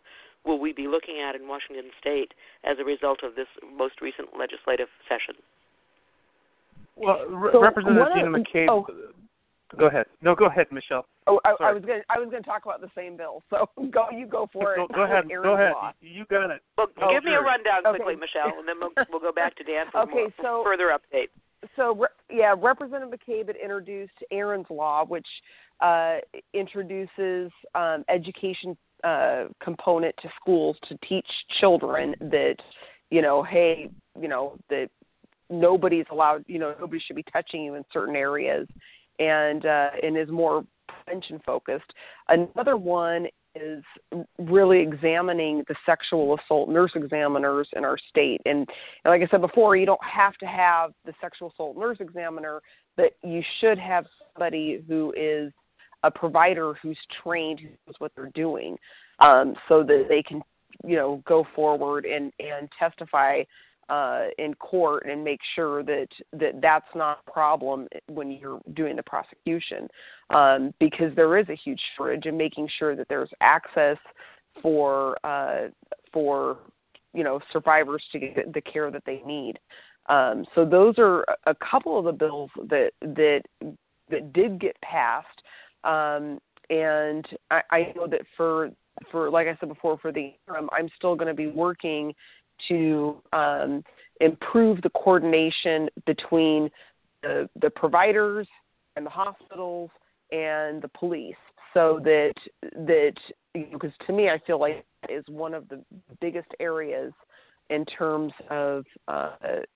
will we be looking at in Washington State as a result of this most recent legislative session? well, Re- So Representative one Tina of- McCabe. oh. Go ahead. No, go ahead, Michelle. Oh, I, I was going. to I was going to talk about the same bill. So go. You go for Go, it. go ahead. Erin Go ahead. Law. You got it. Well, Oh, give me a sure. rundown Okay. quickly, Michelle, and then we'll, we'll go back to Dan for Okay, more, so- further update. so yeah, Representative McCabe had introduced Erin's Law, which uh, introduces um, education uh, component to schools to teach children that you know, hey, you know that nobody's allowed, you know, nobody should be touching you in certain areas, and uh, and is more prevention focused. Another one is really examining the sexual assault nurse examiners in our state. And, and like I said before, you don't have to have the sexual assault nurse examiner, but you should have somebody who is a provider who's trained, who knows what they're doing, um, so that they can, you know, go forward and and testify uh, in court and make sure that, that that's not a problem when you're doing the prosecution um, because there is a huge shortage in making sure that there's access for uh, for you know survivors to get the care that they need. Um, so those are a couple of the bills that that that did get passed, um, and I, I know that for for like I said before, for the interim, I'm still going to be working to um, improve the coordination between the the providers and the hospitals and the police, so that that because to me, I feel like is one of the biggest areas in terms of uh,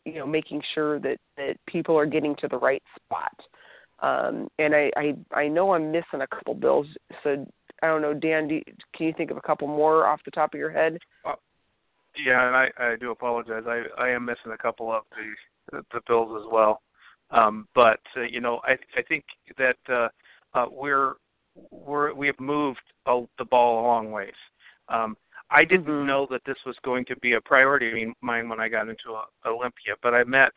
you know making sure that that people are getting to the right spot. Um, and I, I I know I'm missing a couple bills, so I don't know, Dan. Do you, can you think of a couple more off the top of your head? Uh, yeah, and I, I do apologize. I I am missing a couple of the the bills as well. Um, but uh, you know, I I think that uh, uh, we're we're we have moved uh, the ball a long ways. Um, I didn't mm-hmm. know that this was going to be a priority of mine when I got into Olympia, but I met,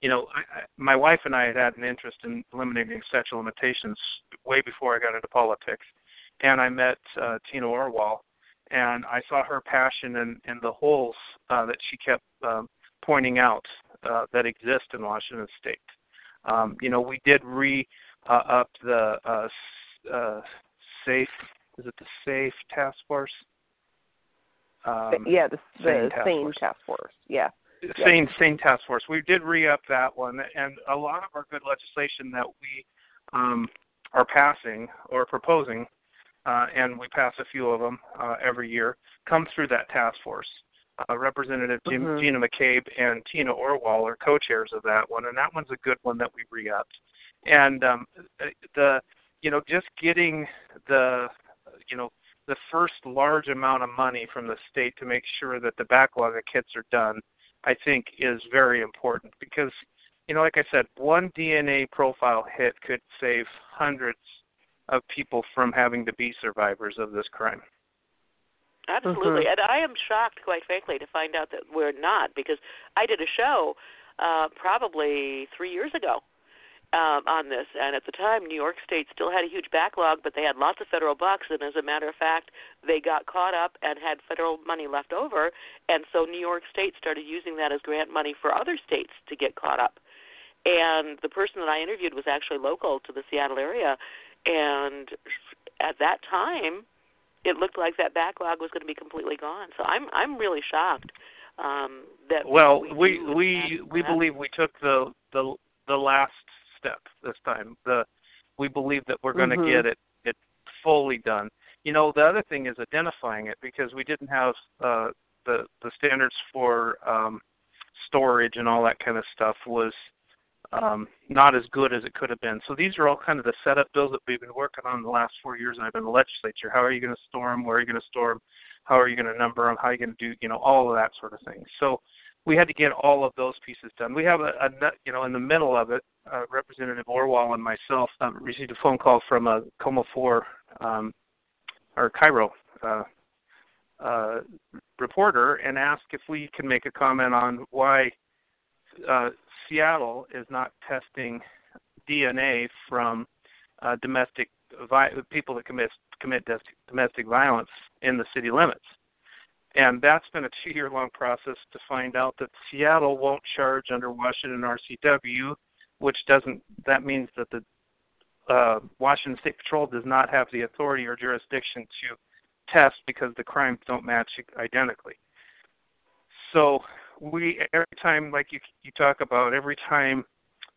you know, I, I, my wife and I had had an interest in eliminating sexual limitations way before I got into politics, and I met uh, Tina Orwall, and I saw her passion and and the holes uh, that she kept um, pointing out uh, that exist in Washington State. Um, you know, we did re uh, up the uh, uh, safe. Is it the safe task force? Um, yeah, the, the sane, task, sane force. task force. Yeah. Sane Sane Task Force. We did re-up that one, and a lot of our good legislation that we um, are passing or proposing, uh, and we pass a few of them uh, every year, comes through that task force. Uh, Representative mm-hmm. Gina McCabe and Tina Orwall are co-chairs of that one, and that one's a good one that we re-upped. And um, the, you know, just getting the, you know, the first large amount of money from the state to make sure that the backlog of kits are done, I think is very important because, you know, like I said, one DNA profile hit could save hundreds of people from having to be survivors of this crime. Absolutely, mm-hmm. and I am shocked, quite frankly, to find out that we're not because I did a show uh, probably three years ago um, on this. And at the time, New York State still had a huge backlog, but they had lots of federal bucks. And as a matter of fact, they got caught up and had federal money left over. And so New York State started using that as grant money for other states to get caught up. And the person that I interviewed was actually local to the Seattle area. And at that time, it looked like that backlog was going to be completely gone. So I'm I'm really shocked um, that. Well, we we we, we believe we took the the the last step this time. The we believe that we're going to mm-hmm. get it it fully done. You know, the other thing is identifying it because we didn't have uh, the the standards for um, storage and all that kind of stuff was um, not as good as it could have been. So these are all kind of the setup bills that we've been working on the last four years I've been in the legislature. How are you going to store them? Where are you going to store them? How are you going to number them? How are you going to do, you know, all of that sort of thing. So we had to get all of those pieces done. We have a, a you know, in the middle of it, uh, Representative Orwall and myself um, received a phone call from a KOMO 4 um, or KIRO uh, uh, reporter and asked if we can make a comment on why uh, Seattle is not testing DNA from uh, domestic vi- people that commit commit domestic violence in the city limits. And that's been a two year long process to find out that Seattle won't charge under Washington RCW which doesn't that means that the uh, Washington State Patrol does not have the authority or jurisdiction to test because the crimes don't match identically. So we every time like you you talk about every time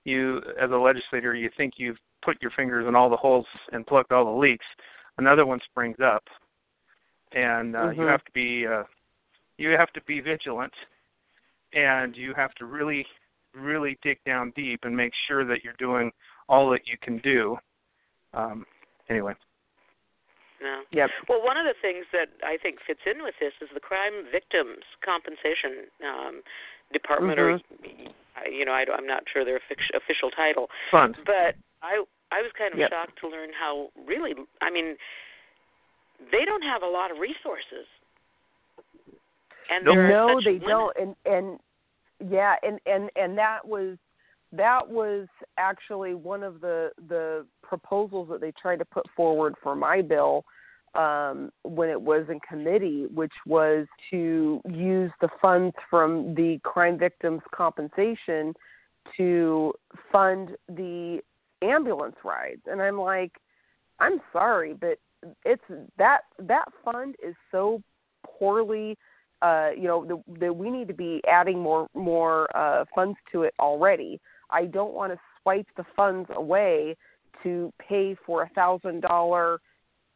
you as a legislator you think you've put your fingers in all the holes and plugged all the leaks, another one springs up, and uh, mm-hmm. you have to be uh, you have to be vigilant, and you have to really really dig down deep and make sure that you're doing all that you can do. Um, anyway. No. Yep. Well, one of the things that I think fits in with this is the crime victims compensation um, department, mm-hmm. or you know, I, I'm not sure their official title. Fund. But I I was kind of yep. shocked to learn how really, I mean, they don't have a lot of resources. And no, no they limit. don't, and and yeah, and and and that was that was actually one of the the proposals that they tried to put forward for my bill um, when it was in committee, which was to use the funds from the crime victims compensation to fund the ambulance rides. And I'm like, I'm sorry, but it's that that fund is so poorly uh, you know that we need to be adding more more uh, funds to it already. I don't want to swipe the funds away to pay for a thousand dollar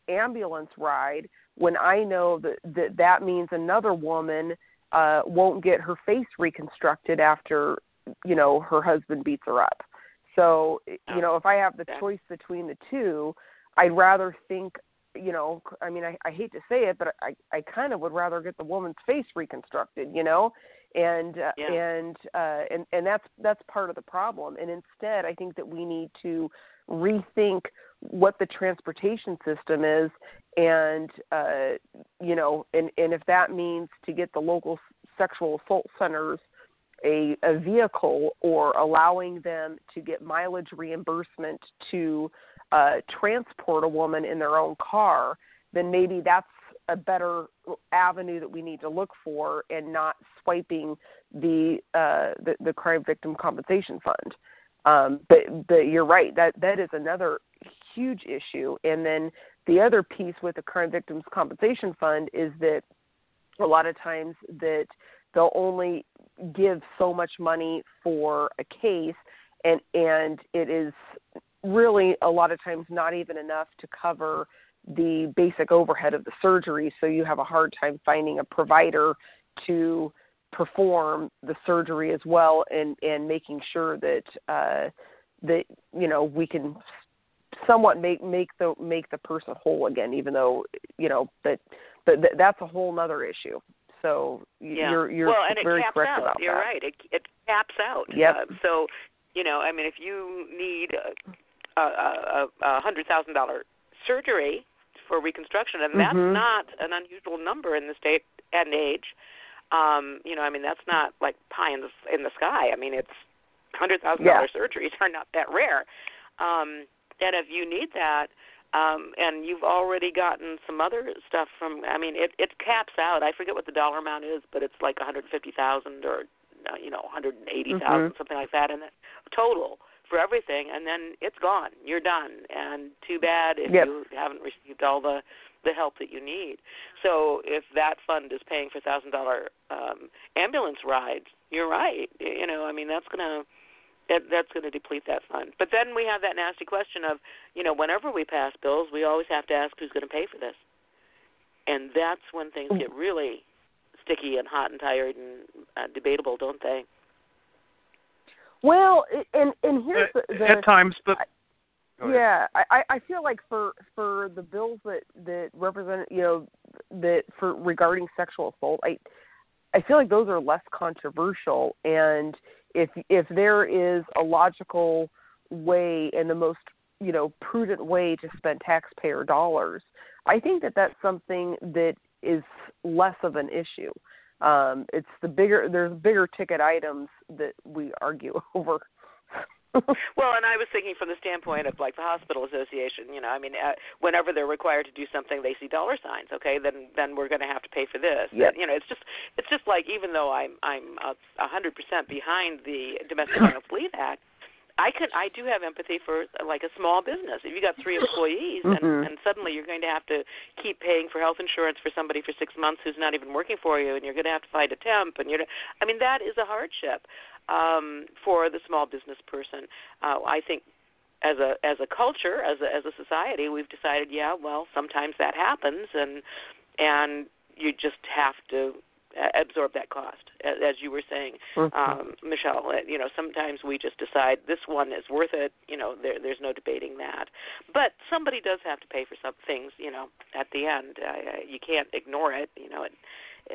ambulance ride when I know that that, that means another woman uh, won't get her face reconstructed after you know her husband beats her up. So you know if I have the choice between the two, I'd rather think you know i mean i i hate to say it but i i kind of would rather get the woman's face reconstructed you know and uh, yeah. and uh and and that's that's part of the problem and instead i think that we need to rethink what the transportation system is and uh you know and and if that means to get the local sexual assault centers a, a vehicle or allowing them to get mileage reimbursement to uh, transport a woman in their own car, then maybe that's a better avenue that we need to look for and not swiping the uh, the, the crime victim compensation fund. Um, but but you're right that that is another huge issue. And then the other piece with the crime victims compensation fund is that a lot of times that they'll only give so much money for a case and and it is really a lot of times not even enough to cover the basic overhead of the surgery so you have a hard time finding a provider to perform the surgery as well and and making sure that uh that you know we can somewhat make make the make the person whole again even though you know but but that's a whole other issue so yeah. you're you're well, and very it caps correct out. about you're that. right it it caps out Yep. Uh, so you know i mean if you need a a, a hundred thousand dollar surgery for reconstruction and that's Mhm. not an unusual number in the state and age um you know i mean that's not like pie in the in the sky i mean it's hundred thousand Yeah. dollar surgeries are not that rare um and if you need that um and you've already gotten some other stuff from i mean it it caps out i forget what the dollar amount is but it's like a hundred fifty thousand or uh, you know one hundred and eighty thousand Mhm. something like that and total for everything and then it's gone. You're done. And too bad if Yep. you haven't received all the the help that you need. So if that fund is paying for thousand dollar um ambulance rides you're right. You know i mean that's going to that that's going to deplete that fund. But then we have that nasty question of you know whenever we pass bills we always have to ask who's going to pay for this. And that's when things get really sticky and hot and tired and uh, debatable don't they Well, and and here's the, the at times, but yeah, I I feel like for for the bills that that represent you know that for regarding sexual assault, I I feel like those are less controversial, and if if there is a logical way and the most you know prudent way to spend taxpayer dollars, I think that that's something that is less of an issue. Um, it's the bigger there's bigger ticket items that we argue over. Well, and I was thinking from the standpoint of like the hospital association, you know, I mean, uh, whenever they're required to do something, they see dollar signs. Okay, then then we're going to have to pay for this. Yep. You know, it's just it's just like even though I'm I'm a hundred percent behind the Domestic Violence Leave Act, I can I do have empathy for like a small business. If you got three employees and Mhm. and suddenly you're going to have to keep paying for health insurance for somebody for six months who's not even working for you, and you're going to have to find a temp, and you're I mean that is a hardship um, for the small business person. Uh, I think as a as a culture, as a as a society, we've decided, yeah, well, sometimes that happens, and and you just have to absorb that cost, as you were saying, Mhm. um, Michelle. uh, You know, sometimes we just decide this one is worth it. You know, there there's no debating that. But somebody does have to pay for some things. You know, at the end, uh, you can't ignore it. You know, it,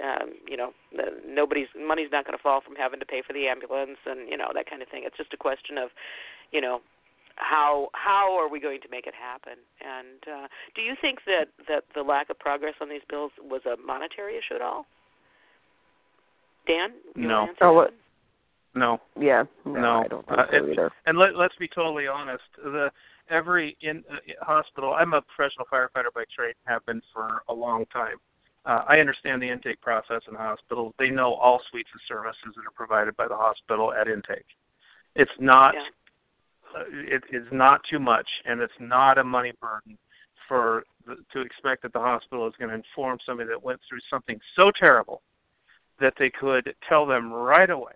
um, you know, the, nobody's money's not going to fall from having to pay for the ambulance and you know that kind of thing. It's just a question of, you know, how how are we going to make it happen? And uh, do you think that that the lack of progress on these bills was a monetary issue at all? Dan, No. Oh, what- No. Yeah. No, no. I don't think uh, so either. And let, let's be totally honest. The every in uh, hospital. I'm a professional firefighter by trade. Have been for a long time. Uh, I understand the intake process in hospitals. They know all suites of services that are provided by the hospital at intake. It's not. Yeah. Uh, it is not too much, and it's not a money burden for the, to expect that the hospital is going to inform somebody that went through something so terrible that they could tell them right away.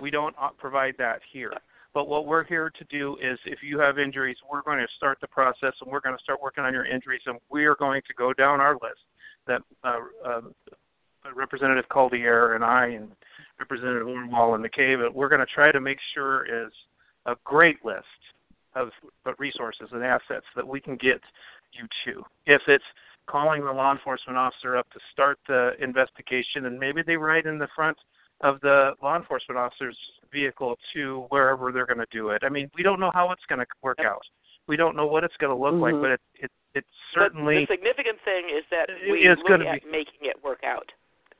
We don't provide that here. But what we're here to do is if you have injuries, we're going to start the process and we're going to start working on your injuries and we are going to go down our list that uh, uh, Representative Caldier and I and Representative Orwall and McCabe, we're going to try to make sure is a great list of resources and assets that we can get you to. If it's calling the law enforcement officer up to start the investigation, and maybe they write in the front of the law enforcement officer's vehicle to wherever they're going to do it. I mean, we don't know how it's going to work out. We don't know what it's going to look mm-hmm. like, but it it, it certainly. But the significant thing is that we it's look at be, making it work out.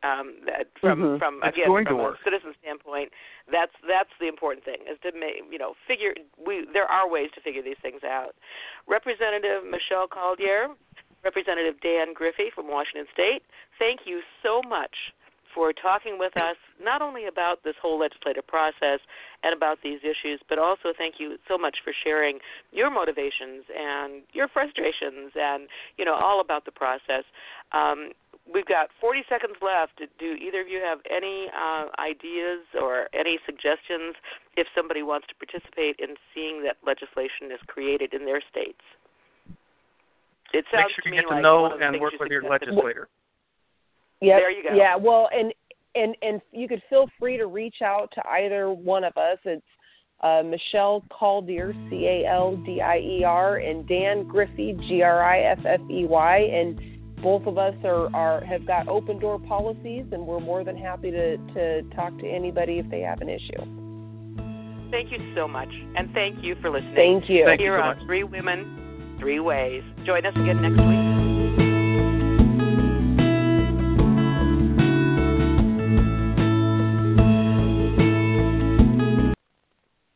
Um, that from mm-hmm. from again from a work. citizen standpoint, that's that's the important thing is to make you know figure we there are ways to figure these things out. Representative Michelle Caldier, Representative Dan Griffey from Washington State, thank you so much for talking with us, not only about this whole legislative process and about these issues, but also thank you so much for sharing your motivations and your frustrations and, you know, all about the process. Um, we've got 40 seconds left. Do either of you have any uh, ideas or any suggestions if somebody wants to participate in seeing that legislation is created in their states? It sounds Make sure to you me get like to know one of the and work with your legislator. Yep. There you go. Yeah. Well, and and and you could feel free to reach out to either one of us. It's uh, Michelle Caldier, C A L D I E R, and Dan Griffey, G R I F F E Y, and both of us are, are have got open door policies, and we're more than happy to to talk to anybody if they have an issue. Thank you so much, and thank you for listening. Thank you. Thank Here you so on much. Three Women, Three Ways. Join us again next week.